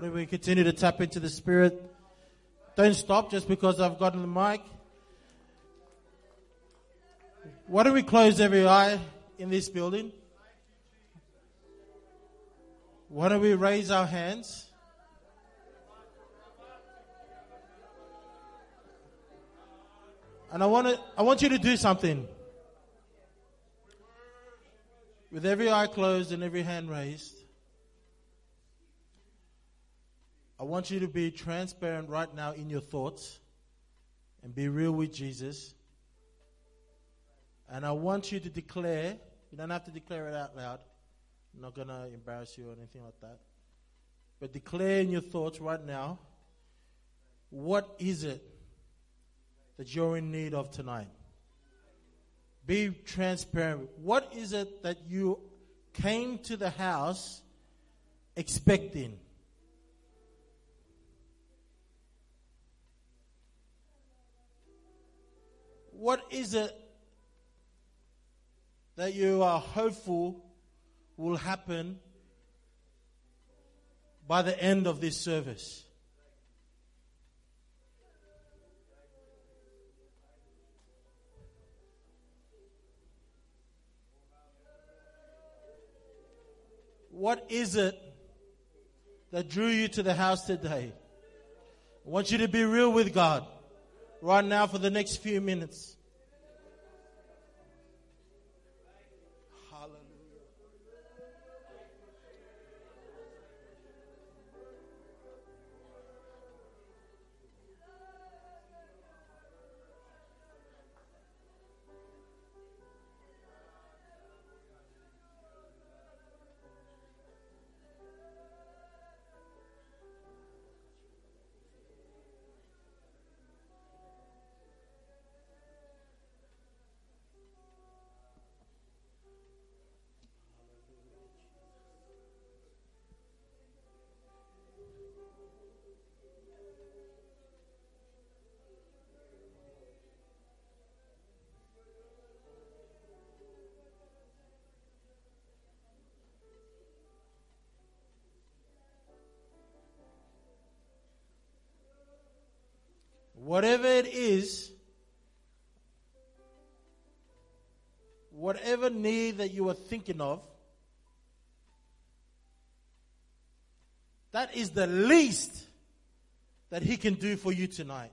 Don't we continue to tap into the Spirit? Don't stop just because I've gotten the mic. Why don't we close every eye in this building? Why don't we raise our hands? And I want to, I want you to do something. With every eye closed and every hand raised, I want you to be transparent right now in your thoughts and be real with Jesus. And I want you to declare, you don't have to declare it out loud. I'm not going to embarrass you or anything like that. But declare in your thoughts right now what is it that you're in need of tonight? Be transparent. What is it that you came to the house expecting? What is it that you are hopeful will happen by the end of this service? What is it that drew you to the house today? I want you to be real with God right now for the next few minutes. Whatever it is, whatever need that you are thinking of, that is the least that He can do for you tonight.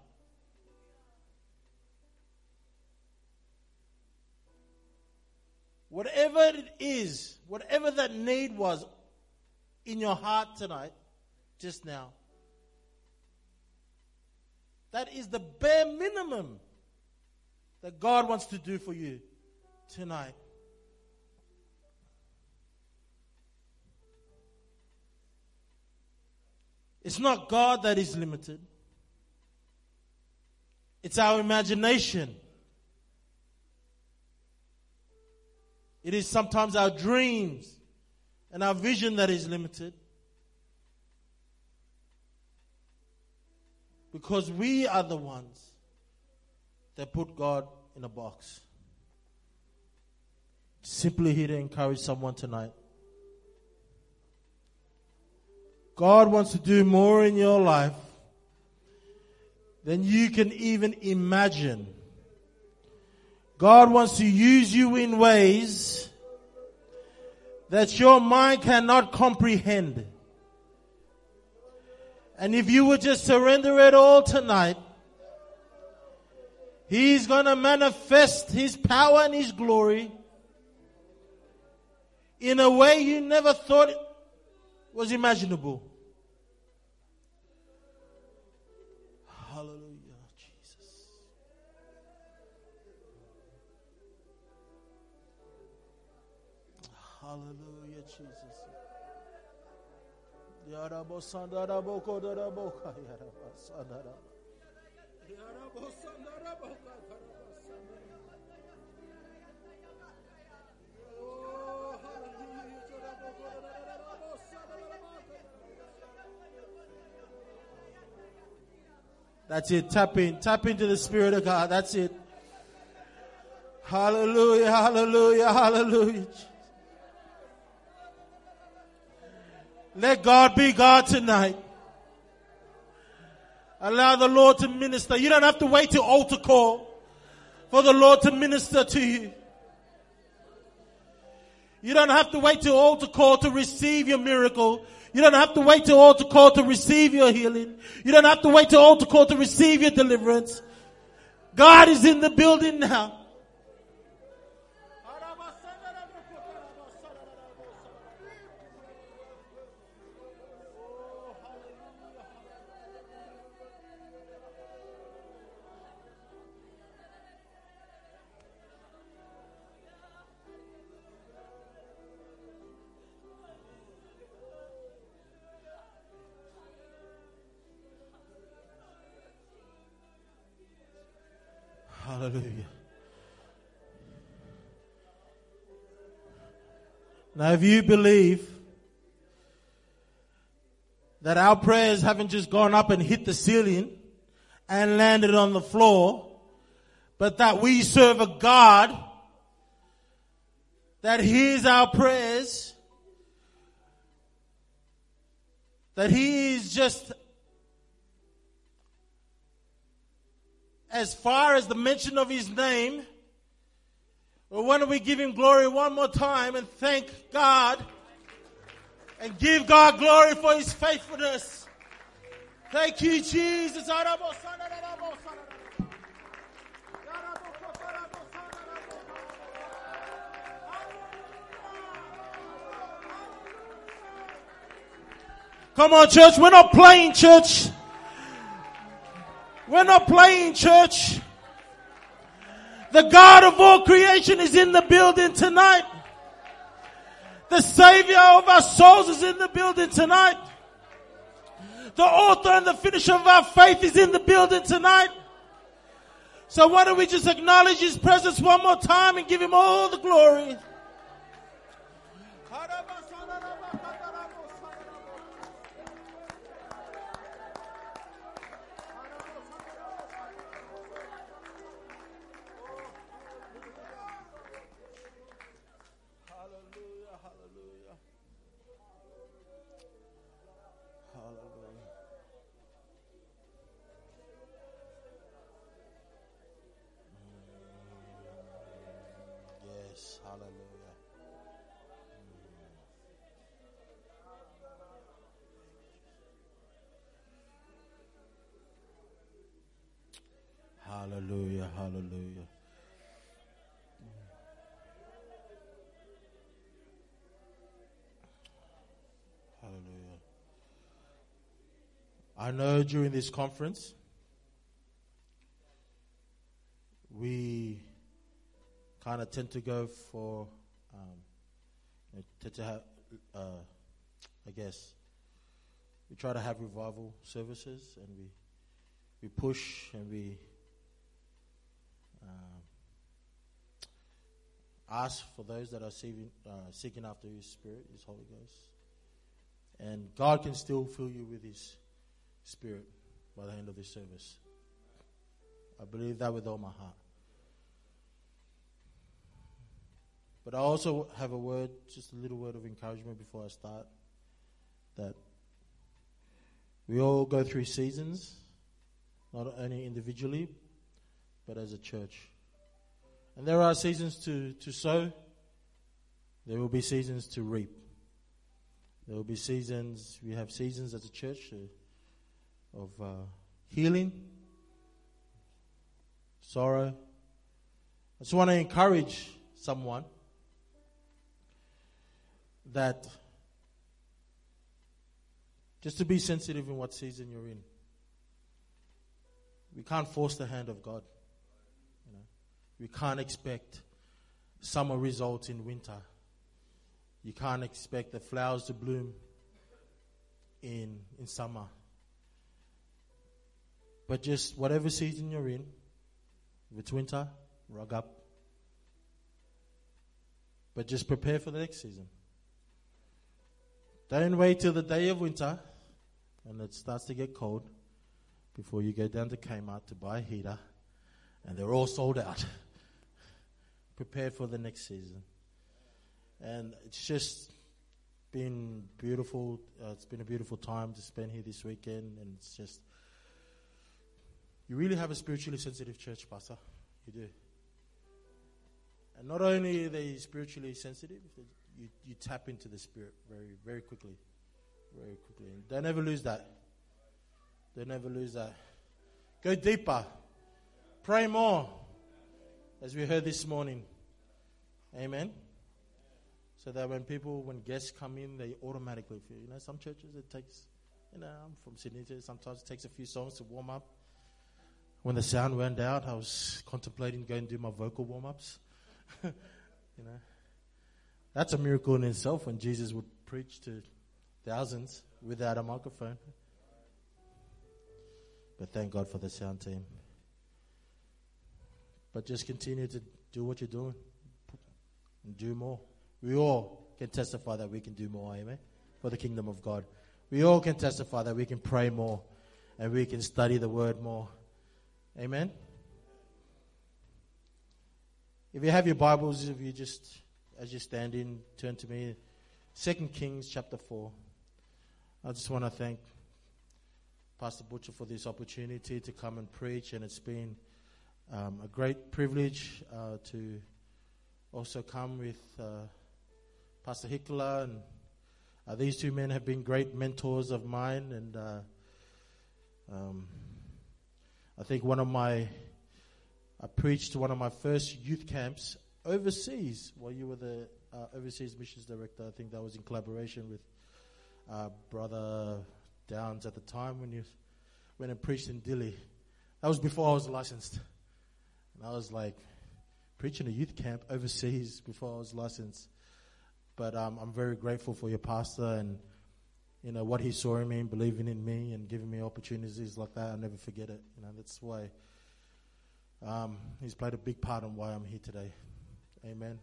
Whatever it is, whatever that need was in your heart tonight, just now. That is the bare minimum that God wants to do for you tonight. It's not God that is limited. It's our imagination. It is sometimes our dreams and our vision that is limited. Because we are the ones that put God in a box. Simply here to encourage someone tonight. God wants to do more in your life than you can even imagine. God wants to use you in ways that your mind cannot comprehend. And if you would just surrender it all tonight, He's gonna manifest His power and His glory in a way you never thought was imaginable. That's it. Tap in. Tap into the Spirit of God. That's it. Hallelujah. Hallelujah. Hallelujah. Let God be God tonight. Allow the Lord to minister. You don't have to wait till altar call for the Lord to minister to you. You don't have to wait till altar call to receive your miracle. You don't have to wait till altar call to receive your healing. You don't have to wait till altar call to receive your deliverance. God is in the building now. Now, if you believe that our prayers haven't just gone up and hit the ceiling and landed on the floor, but that we serve a God that hears our prayers, that He is just as far as the mention of his name, well, why don't we give him glory one more time and thank God and give God glory for his faithfulness. Thank you, Jesus. Come on, church. We're not playing, church. We're not playing church. The God of all creation is in the building tonight. The savior of our souls is in the building tonight. The author and the finisher of our faith is in the building tonight. So why don't we just acknowledge his presence one more time and give him all the glory. I know during this conference, we kind of tend to go for, um, tend to have, uh, I guess, we try to have revival services and we, we push and we um, ask for those that are seeking, uh, seeking after His Spirit, His Holy Ghost. And God can still fill you with His Spirit by the end of this service. I believe that with all my heart. But I also have a word, just a little word of encouragement before I start. That we all go through seasons, not only individually, but as a church. And there are seasons to, to sow, there will be seasons to reap. There will be seasons, we have seasons as a church uh, of uh, healing, sorrow. I just want to encourage someone that just to be sensitive in what season you're in. We can't force the hand of God. You know? We can't expect summer results in winter. You can't expect the flowers to bloom in, in summer. But just whatever season you're in, if it's winter, rug up. But just prepare for the next season. Don't wait till the day of winter and it starts to get cold before you go down to Kmart to buy a heater and they're all sold out prepare for the next season. And it's just been beautiful. Uh, it's been a beautiful time to spend here this weekend, and it's just You really have a spiritually sensitive church, Pastor. You do. And not only are they spiritually sensitive, you, you tap into the Spirit very, very quickly. Very quickly. And don't ever lose that. Don't ever lose that. Go deeper. Pray more. As we heard this morning. Amen. So that when people, when guests come in, they automatically feel. You know, some churches it takes, you know, I'm from Sydney, sometimes it takes a few songs to warm up. When the sound went out, I was contemplating going to do my vocal warm ups. you know, that's a miracle in itself when Jesus would preach to thousands without a microphone. But thank God for the sound team. But just continue to do what you're doing and do more. We all can testify that we can do more, amen, for the kingdom of God. We all can testify that we can pray more and we can study the word more. Amen. If you have your Bibles, if you just, as you stand in, turn to me. Second Kings chapter 4. I just want to thank Pastor Butcher for this opportunity to come and preach, and it's been um, a great privilege uh, to also come with uh, Pastor Hikla, and uh, these two men have been great mentors of mine, and uh, um, I think one of my I preached one of my first youth camps overseas while you were the uh, overseas missions director. I think that was in collaboration with uh, Brother Downs at the time when you went and preached in Dili. That was before I was licensed. And I was like preaching a youth camp overseas before I was licensed. But um, I'm very grateful for your pastor and you know what he saw in me and believing in me and giving me opportunities like that. I'll never forget it. You know that's why um, he's played a big part in why I'm here today. Amen.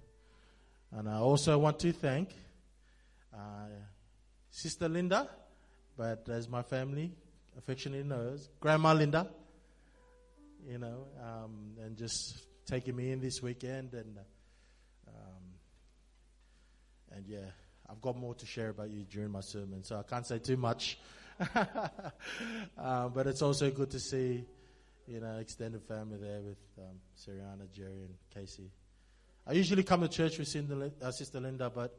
And I also want to thank uh, Sister Linda, but as my family affectionately knows, Grandma Linda. You know, um, and just taking me in this weekend and. Um, and yeah, I've got more to share about you during my sermon, so I can't say too much. uh, but it's also good to see, you know, extended family there with um, Jerry, and Casey. I usually come to church with uh, Sister Linda, but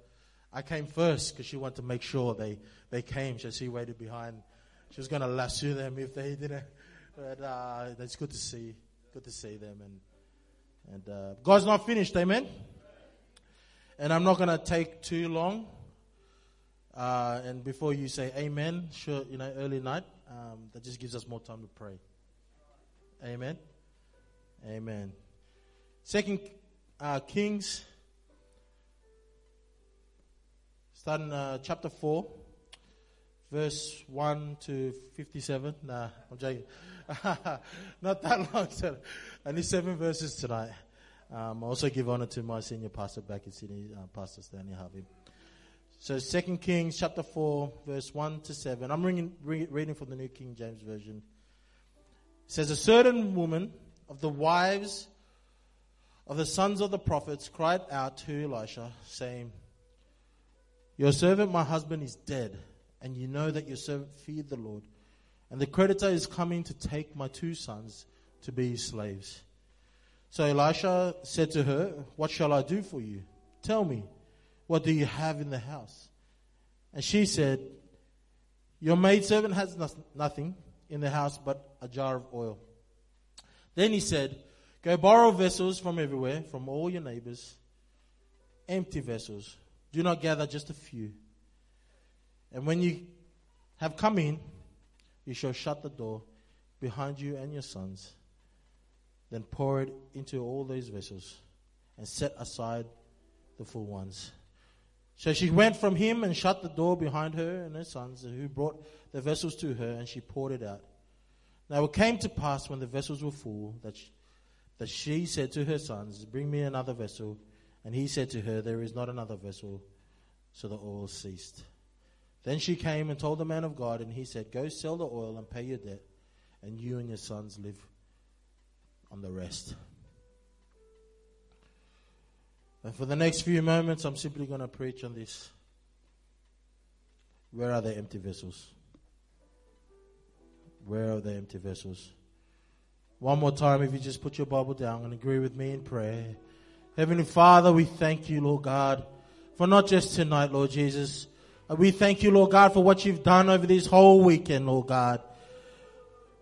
I came first because she wanted to make sure they, they came. So she waited behind. She was going to lasso them if they didn't. But uh, it's good to see, good to see them, and and uh, God's not finished. Amen. And I'm not going to take too long. Uh, and before you say amen, sure, you know, early night, um, that just gives us more time to pray. Amen. Amen. Second uh, Kings, starting uh, chapter 4, verse 1 to 57. Nah, I'm joking. Not that long. So only seven verses tonight. Um, I also give honor to my senior pastor back in Sydney, uh, Pastor Stanley Harvey. So, Second Kings chapter 4, verse 1 to 7. I'm reading, reading from the New King James Version. It says, A certain woman of the wives of the sons of the prophets cried out to Elisha, saying, Your servant, my husband, is dead, and you know that your servant feared the Lord. And the creditor is coming to take my two sons to be his slaves. So Elisha said to her, What shall I do for you? Tell me, what do you have in the house? And she said, Your maidservant has nothing in the house but a jar of oil. Then he said, Go borrow vessels from everywhere, from all your neighbors, empty vessels. Do not gather just a few. And when you have come in, you shall shut the door behind you and your sons then pour it into all these vessels and set aside the full ones. So she went from him and shut the door behind her and her sons, who brought the vessels to her, and she poured it out. Now it came to pass when the vessels were full that she, that she said to her sons, Bring me another vessel. And he said to her, There is not another vessel. So the oil ceased. Then she came and told the man of God, and he said, Go sell the oil and pay your debt, and you and your sons live on the rest. And for the next few moments, I'm simply going to preach on this. Where are the empty vessels? Where are the empty vessels? One more time, if you just put your Bible down and agree with me in prayer. Heavenly Father, we thank you, Lord God, for not just tonight, Lord Jesus. Uh, we thank you, Lord God, for what you've done over this whole weekend, Lord God.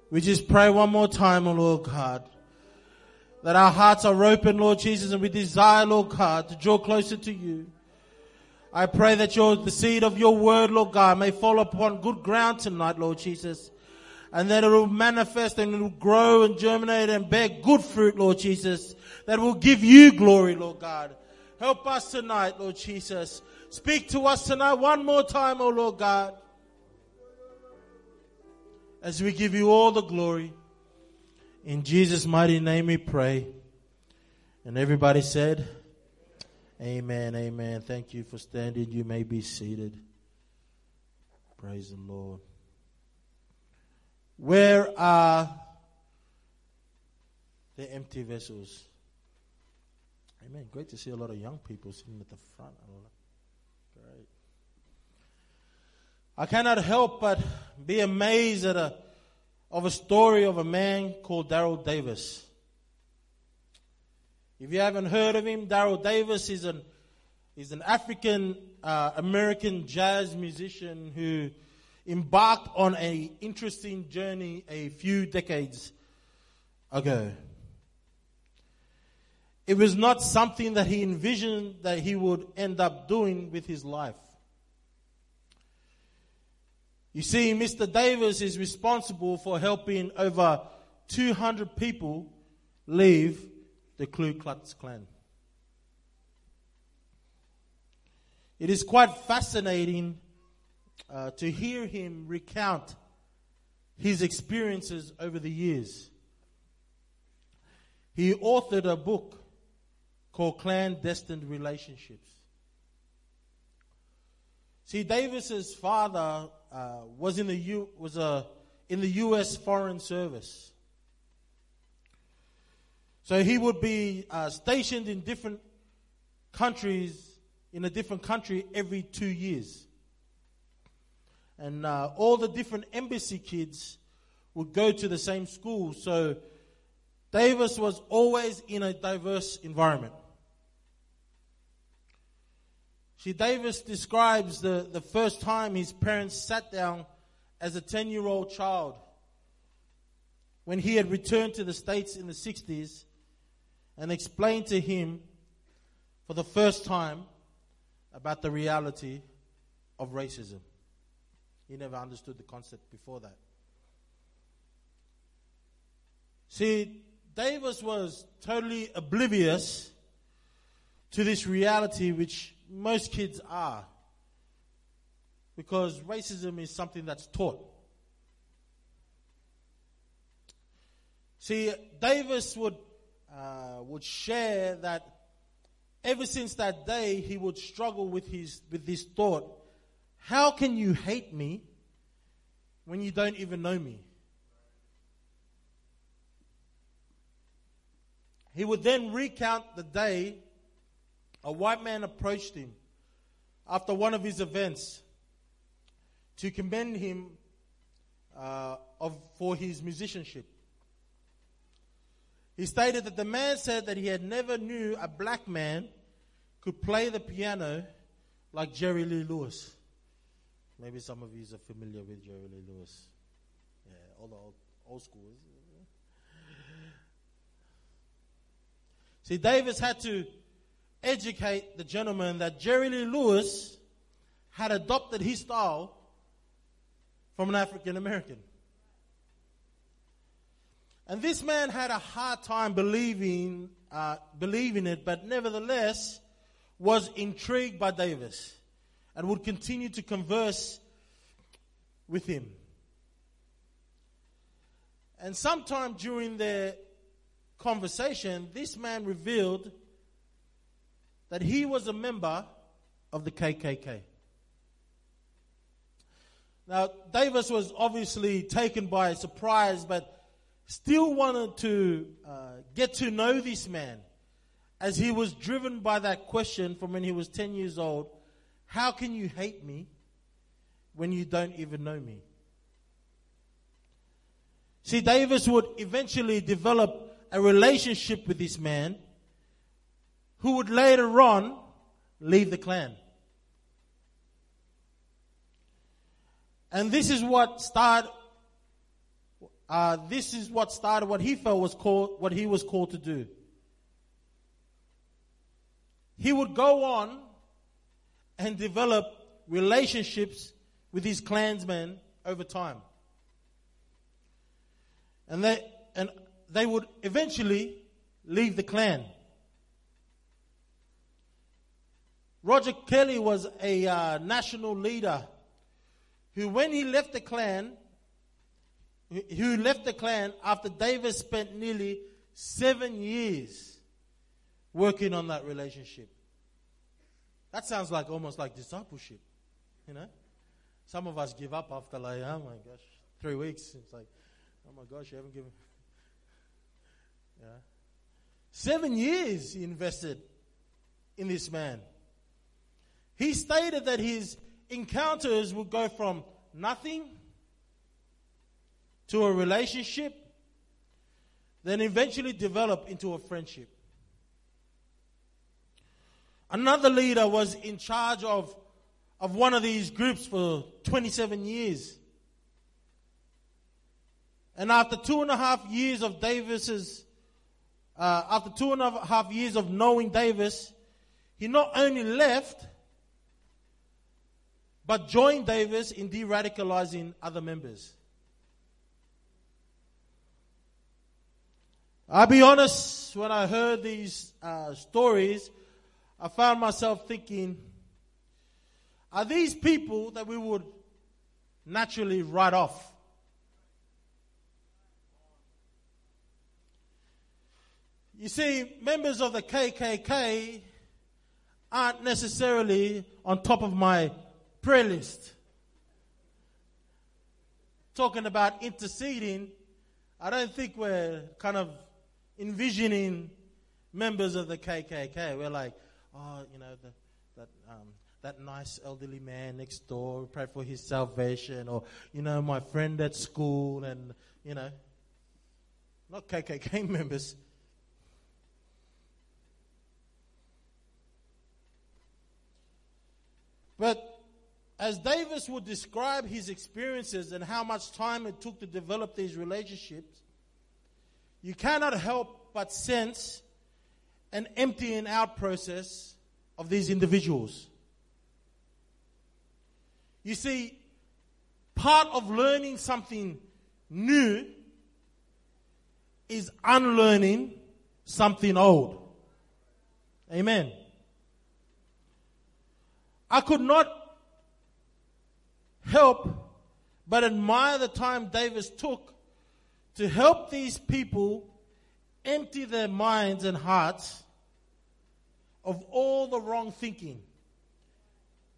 We just pray one more time, oh Lord God, that our hearts are open, Lord Jesus, and we desire, Lord God, to draw closer to you. I pray that your, the seed of your word, Lord God, may fall upon good ground tonight, Lord Jesus and that it will manifest and it will grow and germinate and bear good fruit, Lord Jesus, that will give you glory, Lord God. Help us tonight, Lord Jesus. Speak to us tonight one more time, O oh Lord God. As we give you all the glory. In Jesus' mighty name we pray. And everybody said, Amen, amen. Thank you for standing. You may be seated. Praise the Lord. Where are the empty vessels? Amen. Great to see a lot of young people sitting at the front. Great. I cannot help but be amazed at a of a story of a man called Daryl Davis. If you haven't heard of him, Daryl Davis is an is an African uh, American jazz musician who embarked on an interesting journey a few decades ago. It was not something that he envisioned that he would end up doing with his life. You see, Mr. Davis is responsible for helping over 200 people leave the Ku Klux Klan. It is quite fascinating uh, to hear him recount his experiences over the years. He authored a book called Klan-destine Relationships. See, Davis's father uh, was in the U, was a in the U.S. Foreign Service, so he would be uh, stationed in different countries in a different country every two years and uh, all the different embassy kids would go to the same school. So Davis was always in a diverse environment. See, Davis describes the, the first time his parents sat down as a 10 year old child when he had returned to the States in the 60s and explained to him for the first time about the reality of racism. He never understood the concept before that. See, Davis was totally oblivious to this reality, which most kids are. Because racism is something that's taught. See, Davis would, uh, would share that ever since that day, he would struggle with, his, with this thought how can you hate me when you don't even know me? He would then recount the day a white man approached him after one of his events to commend him uh, of, for his musicianship. He stated that the man said that he had never knew a black man could play the piano like Jerry Lee Lewis. Maybe some of you are familiar with Jerry Lee Lewis. Yeah, all the old, old schools. See, Davis had to educate the gentleman that Jerry Lee Lewis had adopted his style from an African American. And this man had a hard time believing, uh, believing it, but nevertheless was intrigued by Davis and would continue to converse with him. And sometime during their conversation, this man revealed that he was a member of the KKK. Now, Davis was obviously taken by surprise, but still wanted to uh, get to know this man as he was driven by that question from when he was 10 years old how can you hate me when you don't even know me? See, Davis would eventually develop a relationship with this man who would later on leave the Klan. And this is what started, uh, this is what started what he felt was called, what he was called to do. He would go on and develop relationships with his Klansmen over time. And they, and they would eventually leave the Klan. Roger Kelly was a uh, national leader who, when he left the Klan, who left the Klan after Davis spent nearly seven years working on that relationship. That sounds like almost like discipleship, you know? Some of us give up after like, oh my gosh, three weeks. It's like, oh my gosh, you haven't given. Yeah. Seven years he invested in this man. He stated that his encounters would go from nothing to a relationship, then eventually develop into a friendship. Another leader was in charge of, of one of these groups for 27 years. And after two and a half years of Davis's, uh, after two and a half years of knowing Davis, he not only left, but joined Davis in de radicalizing other members. I'll be honest, when I heard these uh, stories, I found myself thinking, are these people that we would naturally write off? You see, members of the KKK aren't necessarily on top of my prayer list. Talking about interceding, I don't think we're kind of envisioning members of the KKK. We're like, oh, you know, the, that, um, that nice elderly man next door, pray for his salvation, or, you know, my friend at school, and, you know, not KKK members. But as Davis would describe his experiences and how much time it took to develop these relationships, you cannot help but sense an emptying out process of these individuals. You see, part of learning something new is unlearning something old. Amen. I could not help but admire the time Davis took to help these people empty their minds and hearts of all the wrong thinking,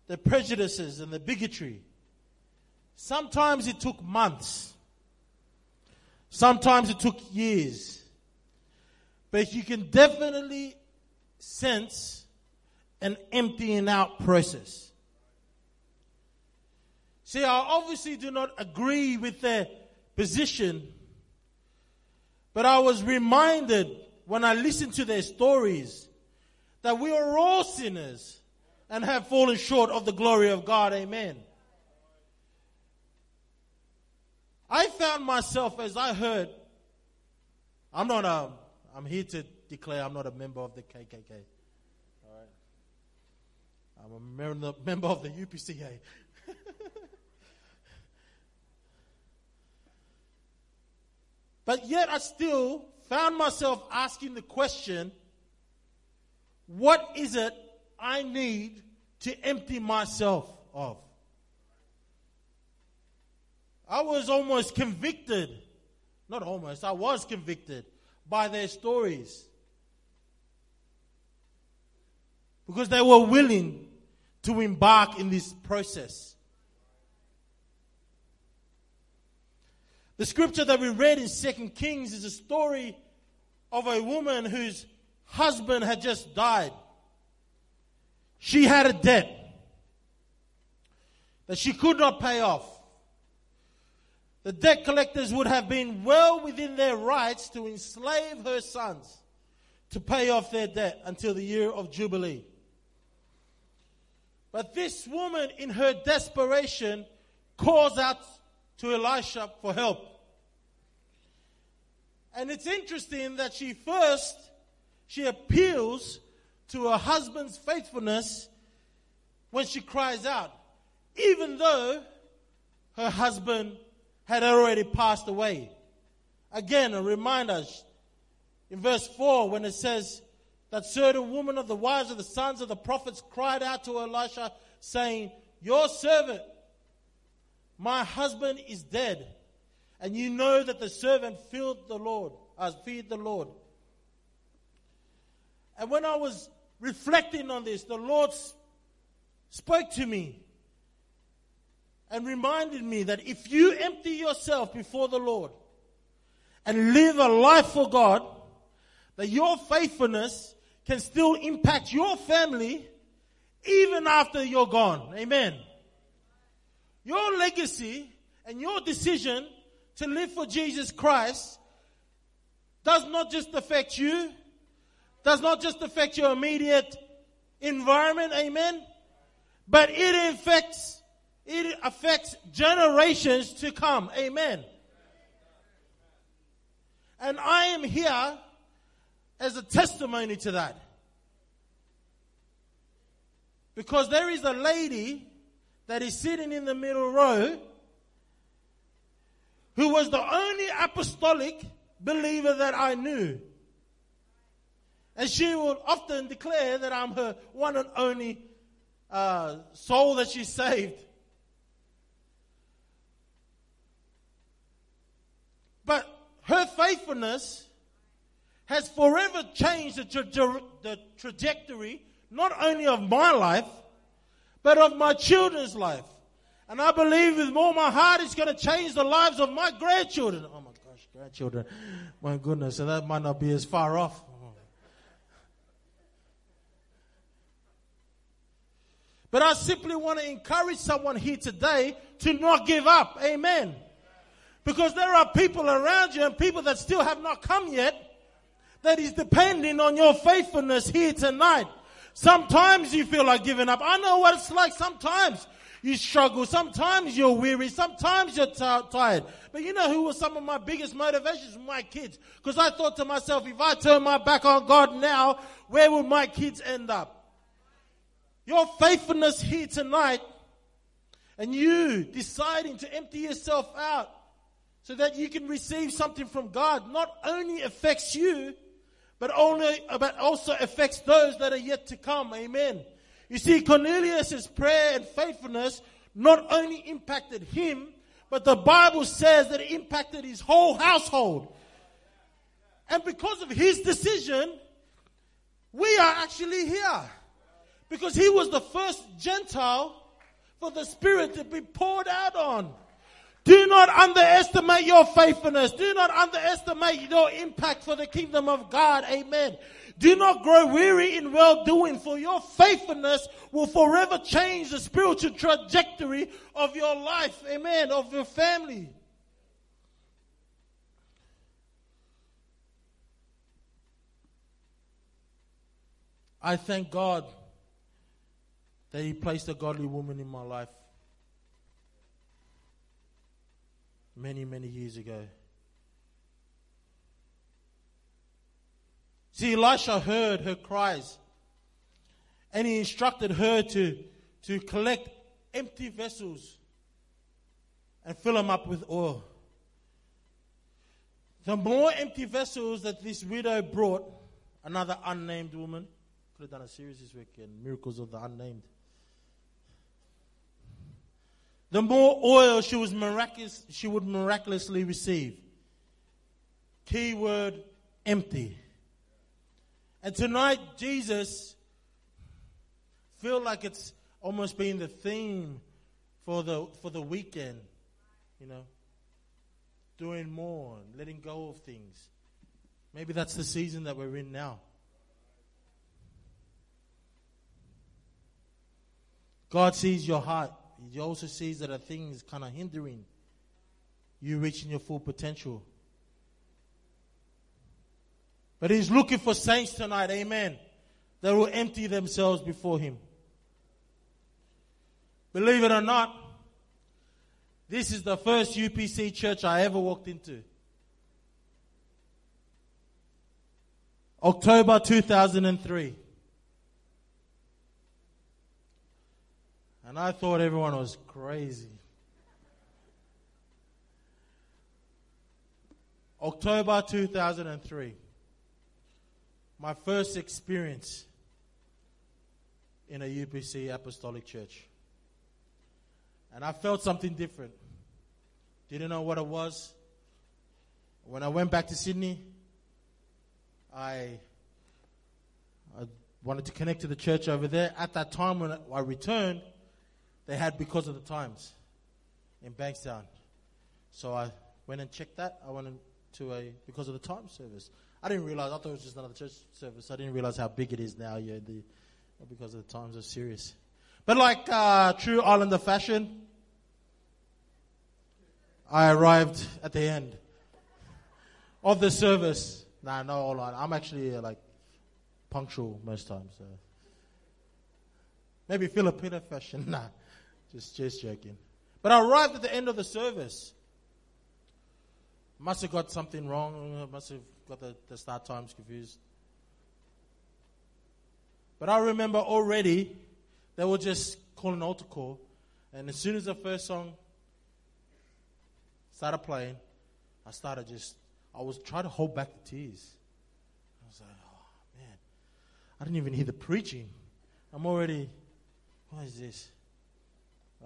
the prejudices and the bigotry. Sometimes it took months. Sometimes it took years. But you can definitely sense an emptying out process. See, I obviously do not agree with their position, but I was reminded when I listened to their stories that we are all sinners and have fallen short of the glory of God. Amen. I found myself as I heard, I'm not a, I'm here to declare I'm not a member of the KKK. All right. I'm a member of the UPCA. But yet I still found myself asking the question what is it I need to empty myself of? I was almost convicted, not almost, I was convicted by their stories. Because they were willing to embark in this process. The scripture that we read in Second Kings is a story of a woman whose husband had just died. She had a debt that she could not pay off. the debt collectors would have been well within their rights to enslave her sons to pay off their debt until the year of Jubilee. But this woman, in her desperation, calls out to Elisha for help. And it's interesting that she first, she appeals to her husband's faithfulness when she cries out, even though her husband had already passed away. Again, a reminder in verse 4 when it says that certain women of the wives of the sons of the prophets cried out to Elisha, saying, Your servant, my husband is dead. And you know that the servant feared the Lord, as uh, feared the Lord. And when I was reflecting on this, the Lord spoke to me and reminded me that if you empty yourself before the Lord and live a life for God, that your faithfulness can still impact your family even after you're gone. Amen. Your legacy and your decision to live for Jesus Christ does not just affect you, does not just affect your immediate environment, amen, but it affects it affects generations to come. Amen. And I am here as a testimony to that. Because there is a lady that is sitting in the middle row who was the only apostolic believer that I knew. And she will often declare that I'm her one and only uh, soul that she saved. But her faithfulness has forever changed the, tra- the trajectory, not only of my life, but of my children's life. And I believe with all my heart it's going to change the lives of my grandchildren. Oh my gosh, grandchildren. My goodness, so that might not be as far off. But I simply want to encourage someone here today to not give up. Amen. Because there are people around you and people that still have not come yet that is depending on your faithfulness here tonight. Sometimes you feel like giving up. I know what it's like. Sometimes you struggle. Sometimes you're weary. Sometimes you're t- tired. But you know who was some of my biggest motivations? My kids. Because I thought to myself, if I turn my back on God now, where will my kids end up? Your faithfulness here tonight and you deciding to empty yourself out so that you can receive something from God not only affects you, but only, uh, but also affects those that are yet to come. Amen. You see, Cornelius' prayer and faithfulness not only impacted him, but the Bible says that it impacted his whole household. And because of his decision, we are actually here. Because he was the first Gentile for the Spirit to be poured out on. Do not underestimate your faithfulness. Do not underestimate your impact for the kingdom of God. Amen. Do not grow weary in well doing, for your faithfulness will forever change the spiritual trajectory of your life. Amen. Of your family. I thank God that He placed a godly woman in my life. Many, many years ago. See, Elisha heard her cries and he instructed her to, to collect empty vessels and fill them up with oil. The more empty vessels that this widow brought, another unnamed woman, could have done a series this weekend, Miracles of the Unnamed the more oil she was miraculous, she would miraculously receive. Keyword empty. And tonight, Jesus feel like it's almost been the theme for the for the weekend, you know. Doing more, and letting go of things. Maybe that's the season that we're in now. God sees your heart. He also sees that a thing is kind of hindering you reaching your full potential. But He's looking for saints tonight, amen, that will empty themselves before Him. Believe it or not, this is the first UPC church I ever walked into. October 2003. And I thought everyone was crazy. October 2003. My first experience in a UPC apostolic church. And I felt something different. Didn't know what it was. When I went back to Sydney, I, I wanted to connect to the church over there. At that time, when I returned, they had Because of the Times in Bankstown. So I went and checked that. I went to a Because of the Times service. I didn't realize, I thought it was just another church service. I didn't realize how big it is now. Yeah, the, because of the times are serious. But like uh, true Islander fashion, I arrived at the end of the service Nah, no, hold on. I'm actually uh, like punctual most times. So. Maybe Filipino fashion. Nah, just just joking. But I arrived at the end of the service. Must have got something wrong. Must have got the, the start times confused. But I remember already they were just calling altar call, and as soon as the first song started playing, I started just I was trying to hold back the tears. I was like, oh man, I didn't even hear the preaching. I'm already, what is this?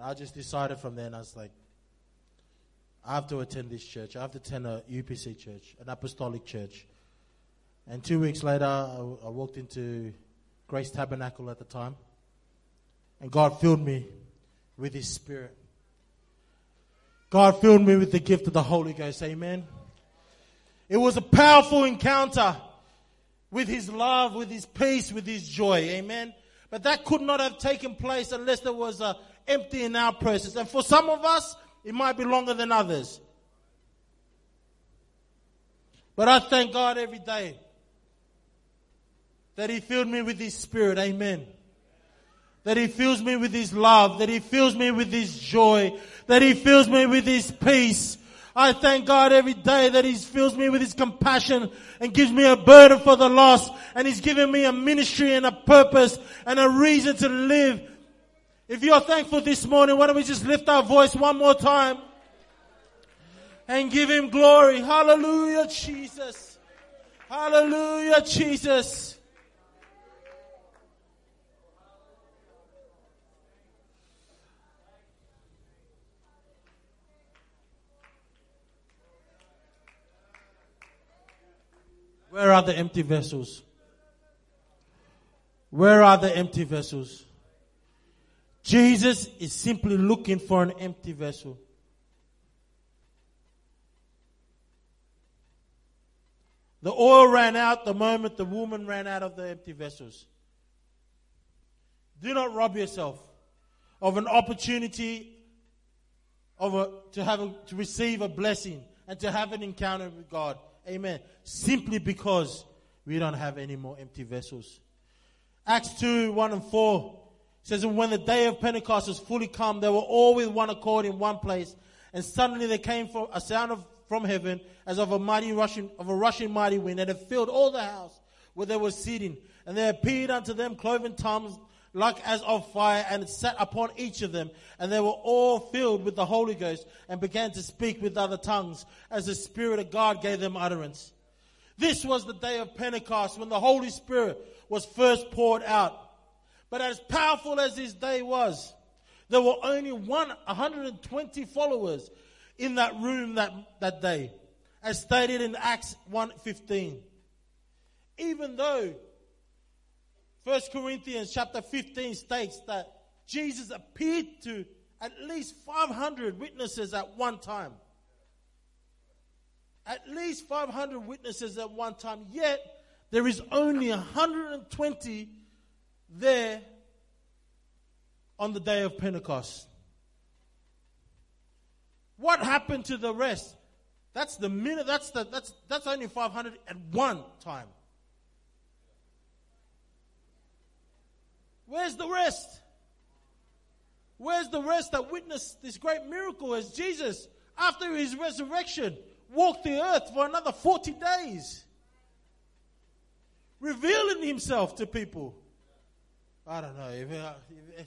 I just decided from then, I was like, I have to attend this church. I have to attend a UPC church, an apostolic church. And two weeks later, I, I walked into Grace Tabernacle at the time. And God filled me with His Spirit. God filled me with the gift of the Holy Ghost. Amen. It was a powerful encounter with his love, with his peace, with his joy. Amen. But that could not have taken place unless there was a empty in our process. And for some of us, it might be longer than others. But I thank God every day that He filled me with His Spirit. Amen. That He fills me with His love. That He fills me with His joy. That He fills me with His peace. I thank God every day that He fills me with His compassion and gives me a burden for the lost and He's given me a ministry and a purpose and a reason to live. If you're thankful this morning, why don't we just lift our voice one more time and give Him glory. Hallelujah, Jesus. Hallelujah, Jesus. Where are the empty vessels? Where are the empty vessels? Jesus is simply looking for an empty vessel. The oil ran out the moment the woman ran out of the empty vessels. Do not rob yourself of an opportunity of a, to have a, to receive a blessing and to have an encounter with God. Amen. Simply because we don't have any more empty vessels. Acts 2, 1 and 4 says, And when the day of Pentecost was fully come, they were all with one accord in one place. And suddenly there came from a sound of, from heaven as of a mighty rushing, of a rushing mighty wind, and it filled all the house where they were sitting. And there appeared unto them cloven tongues like as of fire, and it sat upon each of them. And they were all filled with the Holy Ghost and began to speak with other tongues as the Spirit of God gave them utterance. This was the day of Pentecost when the Holy Spirit was first poured out. But as powerful as this day was, there were only one, 120 followers in that room that, that day, as stated in Acts 1.15. Even though 1 Corinthians chapter 15 states that Jesus appeared to at least 500 witnesses at one time. At least 500 witnesses at one time. Yet, there is only 120 there on the day of Pentecost. What happened to the rest? That's the minute. That's the that's that's only 500 at one time. Where's the rest? Where's the rest that witnessed this great miracle as Jesus, after his resurrection, walked the earth for another 40 days, revealing himself to people? I don't know. If, uh, if,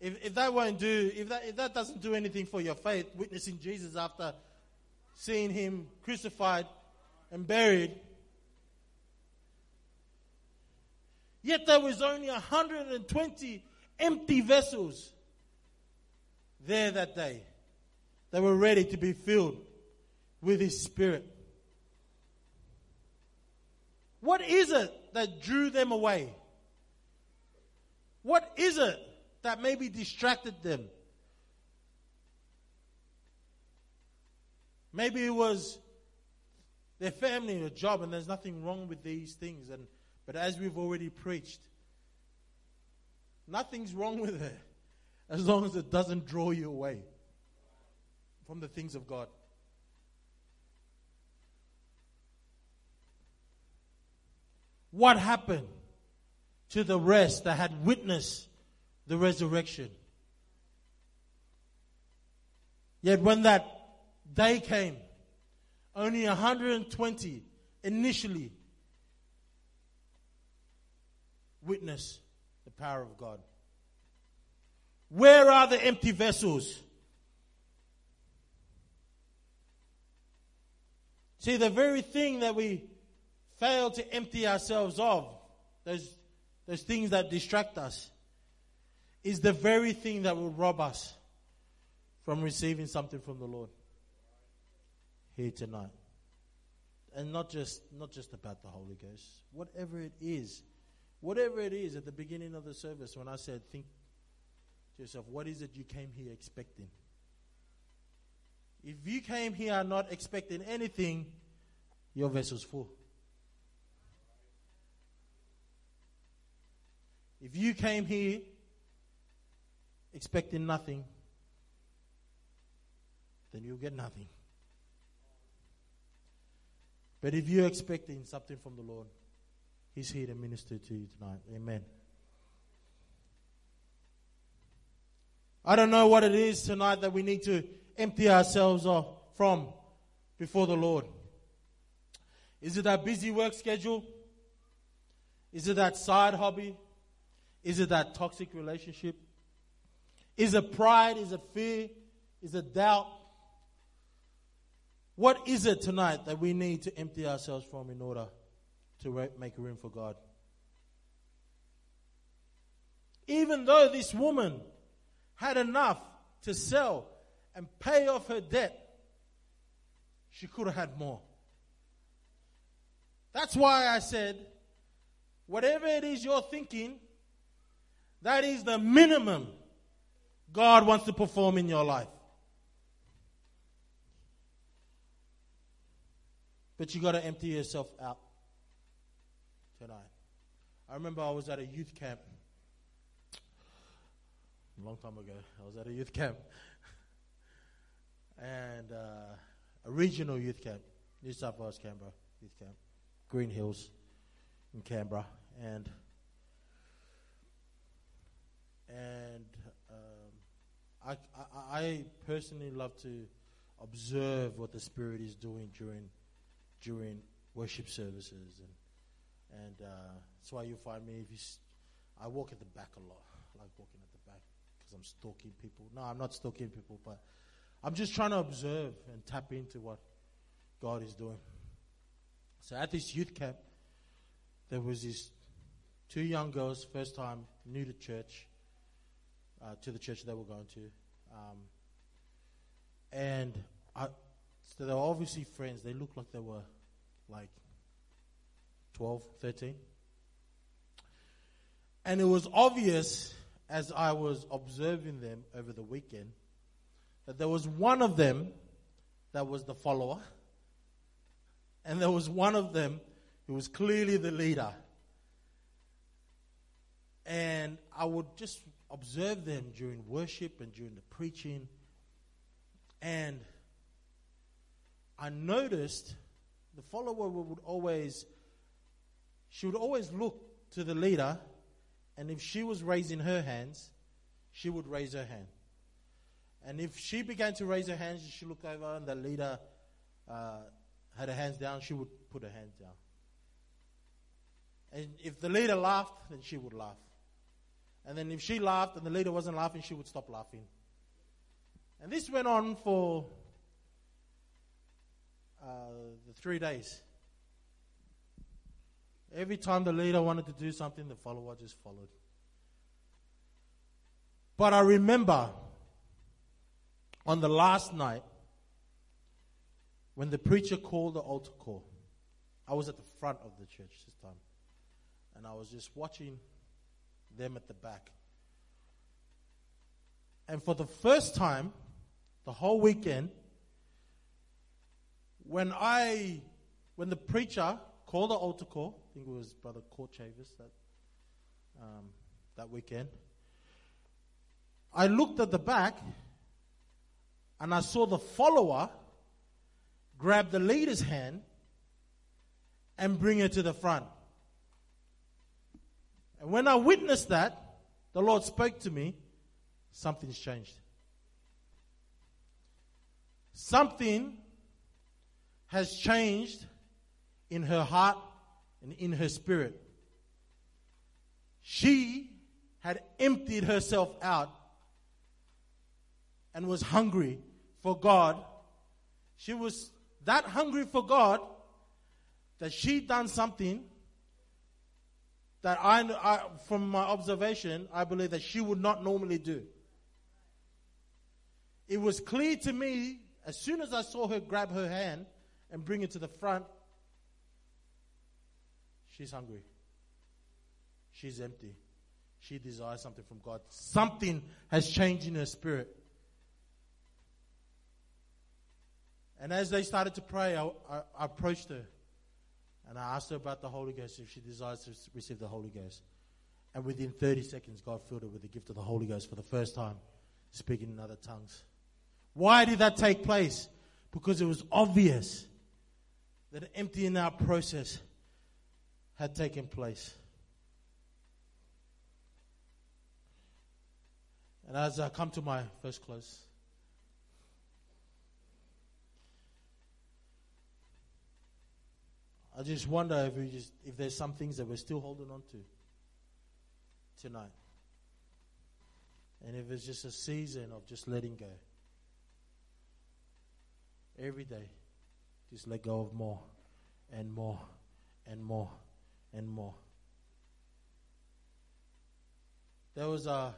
if, if that won't do, if that, if that doesn't do anything for your faith, witnessing Jesus after seeing him crucified and buried, yet there was only 120 empty vessels there that day that were ready to be filled with his spirit. What is it that drew them away? What is it that maybe distracted them? Maybe it was their family or job, and there's nothing wrong with these things. And but as we've already preached, nothing's wrong with it as long as it doesn't draw you away from the things of God. What happened to the rest that had witnessed the resurrection? Yet when that day came, only 120 initially witnessed the power of God. Where are the empty vessels? See, the very thing that we fail to empty ourselves of, those, those things that distract us, is the very thing that will rob us from receiving something from the Lord here tonight. And not just not just about the Holy Ghost. Whatever it is. Whatever it is at the beginning of the service when I said think to yourself, what is it you came here expecting? If you came here not expecting anything, your vessel's full. If you came here expecting nothing, then you'll get nothing. But if you're expecting something from the Lord, He's here to minister to you tonight. Amen. I don't know what it is tonight that we need to empty ourselves of from before the Lord. Is it that busy work schedule? Is it that side hobby? Is it that toxic relationship? Is it pride? Is it fear? Is it doubt? What is it tonight that we need to empty ourselves from in order to make room for God? Even though this woman had enough to sell and pay off her debt, she could have had more. That's why I said, whatever it is you're thinking, that is the minimum God wants to perform in your life. But you got to empty yourself out tonight. I remember I was at a youth camp a long time ago. I was at a youth camp and uh, a regional youth camp, New South Wales, Canberra youth camp, Green Hills in Canberra, and and um, I, I, personally love to observe what the Spirit is doing during during worship services, and and uh, that's why you find me. If you, I walk at the back a lot. I like walking at the back because I'm stalking people. No, I'm not stalking people, but I'm just trying to observe and tap into what God is doing. So at this youth camp, there was these two young girls, first time new to church, uh, to the church they were going to, um, and I, so they were obviously friends. They looked like they were like 12, 13. And it was obvious as I was observing them over the weekend that there was one of them that was the follower, and there was one of them who was clearly the leader. And I would just observe them during worship and during the preaching. And I noticed the follower would always, she would always look to the leader, and if she was raising her hands, she would raise her hand. And if she began to raise her hands, she looked over, and the leader uh, had her hands down, she would put her hands down. And if the leader laughed, then she would laugh. And then if she laughed and the leader wasn't laughing, she would stop laughing. And this went on for uh, the three days. Every time the leader wanted to do something, the follower just followed. But I remember on the last night when the preacher called the altar call, I was at the front of the church this time. And I was just watching them at the back. And for the first time, the whole weekend, when I, when the preacher called the altar call, I think it was Brother Court Chavis that, um, that weekend, I looked at the back and I saw the follower grab the leader's hand and bring her to the front. And when I witnessed that, the Lord spoke to me, something's changed. Something has changed in her heart and in her spirit. She had emptied herself out and was hungry for God. She was that hungry for God that she done something that I, I, from my observation, I believe that she would not normally do. It was clear to me as soon as I saw her grab her hand and bring it to the front, she's hungry. She's empty. She desires something from God. Something has changed in her spirit. And as they started to pray, I, I, I approached her and I asked her about the Holy Ghost if she desires to receive the Holy Ghost. And within 30 seconds, God filled her with the gift of the Holy Ghost for the first time, speaking in other tongues. Why did that take place? Because it was obvious that an emptying out process had taken place. And as I come to my first close, I just wonder if we just if there's some things that we're still holding on to tonight. And if it's just a season of just letting go. Every day, just let go of more and more and more and more. There was a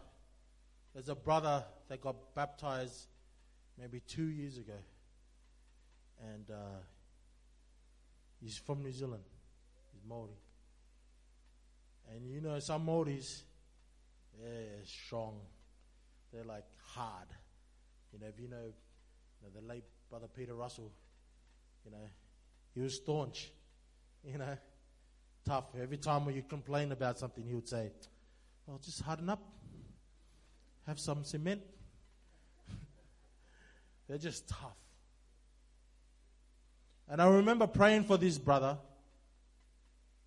there's a brother that got baptized maybe two years ago, and uh, He's from New Zealand. He's Maori. And you know, some Maoris, they're strong. They're like hard. You know, if you know, you know the late brother Peter Russell, you know, he was staunch. You know, tough. Every time when you complain about something, he would say, "Well, just harden up. Have some cement." they're just tough. And I remember praying for this brother,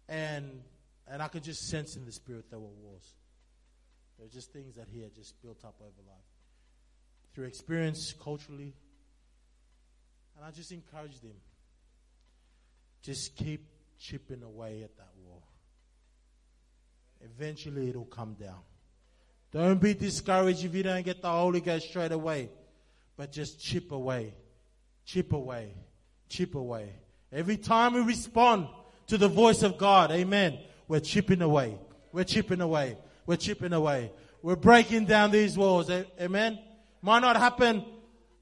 and and I could just sense in the spirit there were wars. There were just things that he had just built up over life through experience culturally. And I just encouraged him. Just keep chipping away at that wall. Eventually it'll come down. Don't be discouraged if you don't get the Holy Ghost straight away. But just chip away. Chip away chip away. Every time we respond to the voice of God, amen, we're chipping away. We're chipping away. We're chipping away. We're breaking down these walls, amen. Might not happen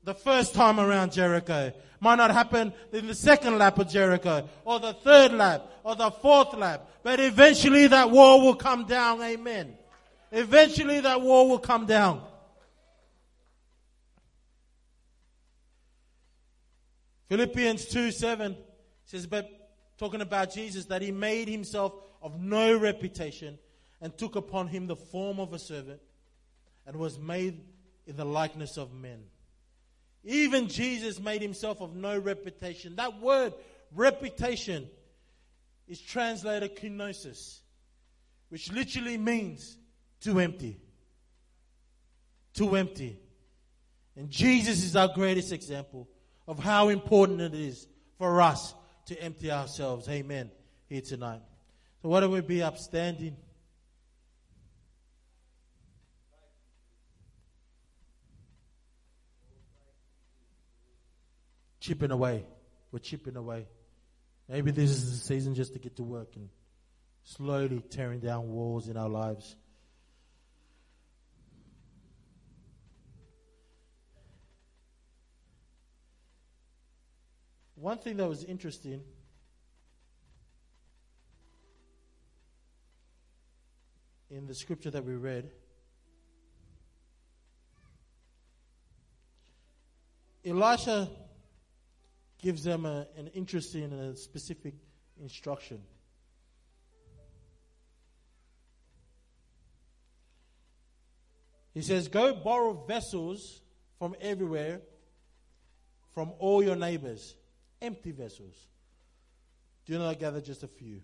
the first time around Jericho. Might not happen in the second lap of Jericho, or the third lap, or the fourth lap. But eventually that wall will come down, amen. Eventually that wall will come down. Philippians 2 7 says, but talking about Jesus, that he made himself of no reputation and took upon him the form of a servant and was made in the likeness of men. Even Jesus made himself of no reputation. That word, reputation, is translated kenosis, which literally means too empty. Too empty. And Jesus is our greatest example of how important it is for us to empty ourselves. Amen. Here tonight. So, why don't we be upstanding? Chipping away. We're chipping away. Maybe this is the season just to get to work and slowly tearing down walls in our lives. One thing that was interesting in the scripture that we read, Elisha gives them a, an interesting and a specific instruction. He says, Go borrow vessels from everywhere, from all your neighbors empty vessels. Do not gather just a few.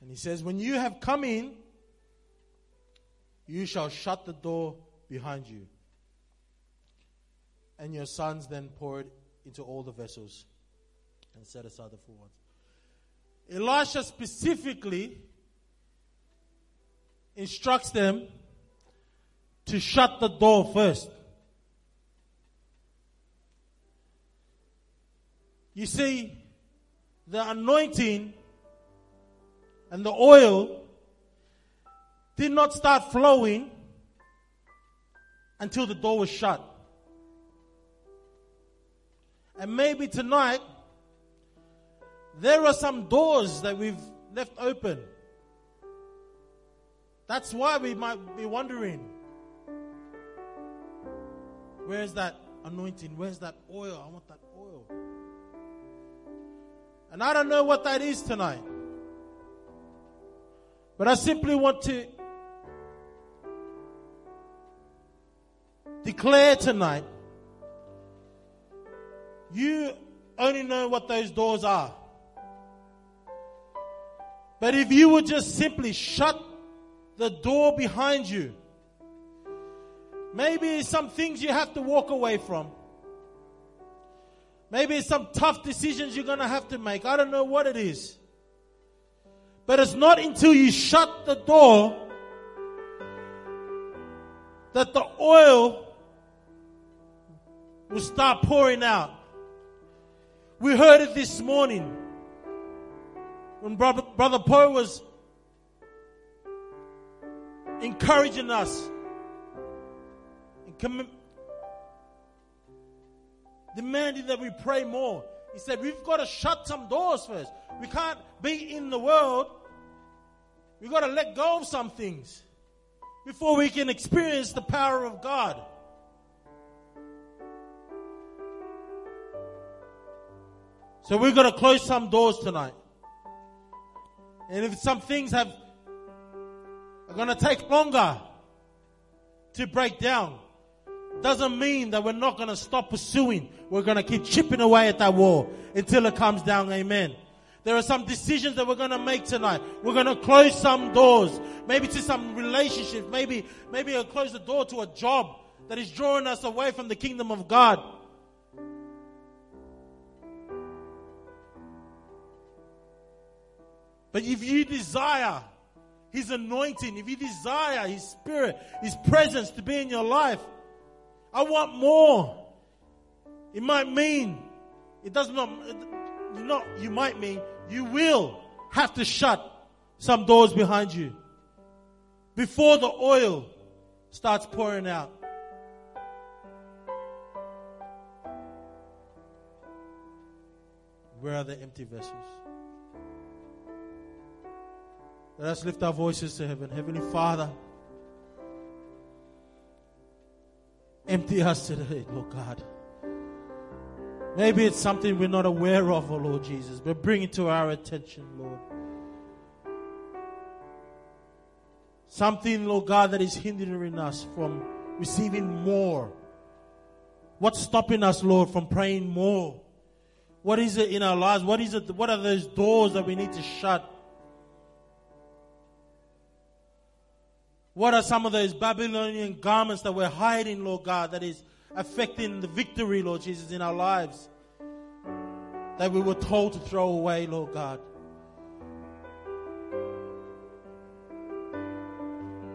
And he says, When you have come in, you shall shut the door behind you. And your sons then pour it into all the vessels and set aside the full ones. Elisha specifically instructs them to shut the door first. You see, the anointing and the oil did not start flowing until the door was shut. And maybe tonight, there are some doors that we've left open. That's why we might be wondering where's that anointing? Where's that oil? I want that. And I don't know what that is tonight. But I simply want to declare tonight you only know what those doors are. But if you would just simply shut the door behind you, maybe some things you have to walk away from. Maybe it's some tough decisions you're going to have to make. I don't know what it is. But it's not until you shut the door that the oil will start pouring out. We heard it this morning when Brother, Poe was encouraging us and demanding that we pray more. He said, We've got to shut some doors first. We can't be in the world. We've got to let go of some things before we can experience the power of God. So we're going to close some doors tonight. And if some things have are going to take longer to break down, doesn't mean that we're not going to stop pursuing. We're going to keep chipping away at that wall until it comes down. Amen. There are some decisions that we're going to make tonight. We're going to close some doors, maybe to some relationships. Maybe, maybe I'll close the door to a job that is drawing us away from the kingdom of God. But if you desire His anointing, if you desire His Spirit, His presence to be in your life, I want more. It might mean, it does not, you not, you might mean you will have to shut some doors behind you before the oil starts pouring out. Where are the empty vessels? Let us lift our voices to heaven. Heavenly Father, empty us today, Lord God. Maybe it's something we're not aware of, oh Lord Jesus, but bring it to our attention, Lord. Something, Lord God, that is hindering us from receiving more What's stopping us, Lord, from praying more? What is it in our lives? What is it? What are those doors that we need to shut? What are some of those Babylonian garments that we're hiding, Lord God, that is affecting the victory, Lord Jesus, in our lives? That we were told to throw away, Lord God.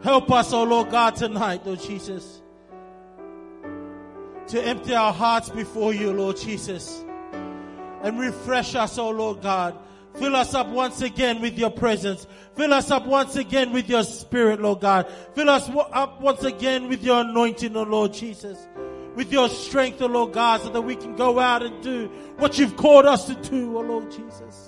Help us, oh Lord God, tonight, Lord Jesus, to empty our hearts before you, Lord Jesus, and refresh us, oh Lord God. Fill us up once again with your presence. Fill us up once again with your spirit, Lord God. Fill us up once again with your anointing, oh Lord Jesus. With your strength, oh Lord God, so that we can go out and do what you've called us to do, oh Lord Jesus.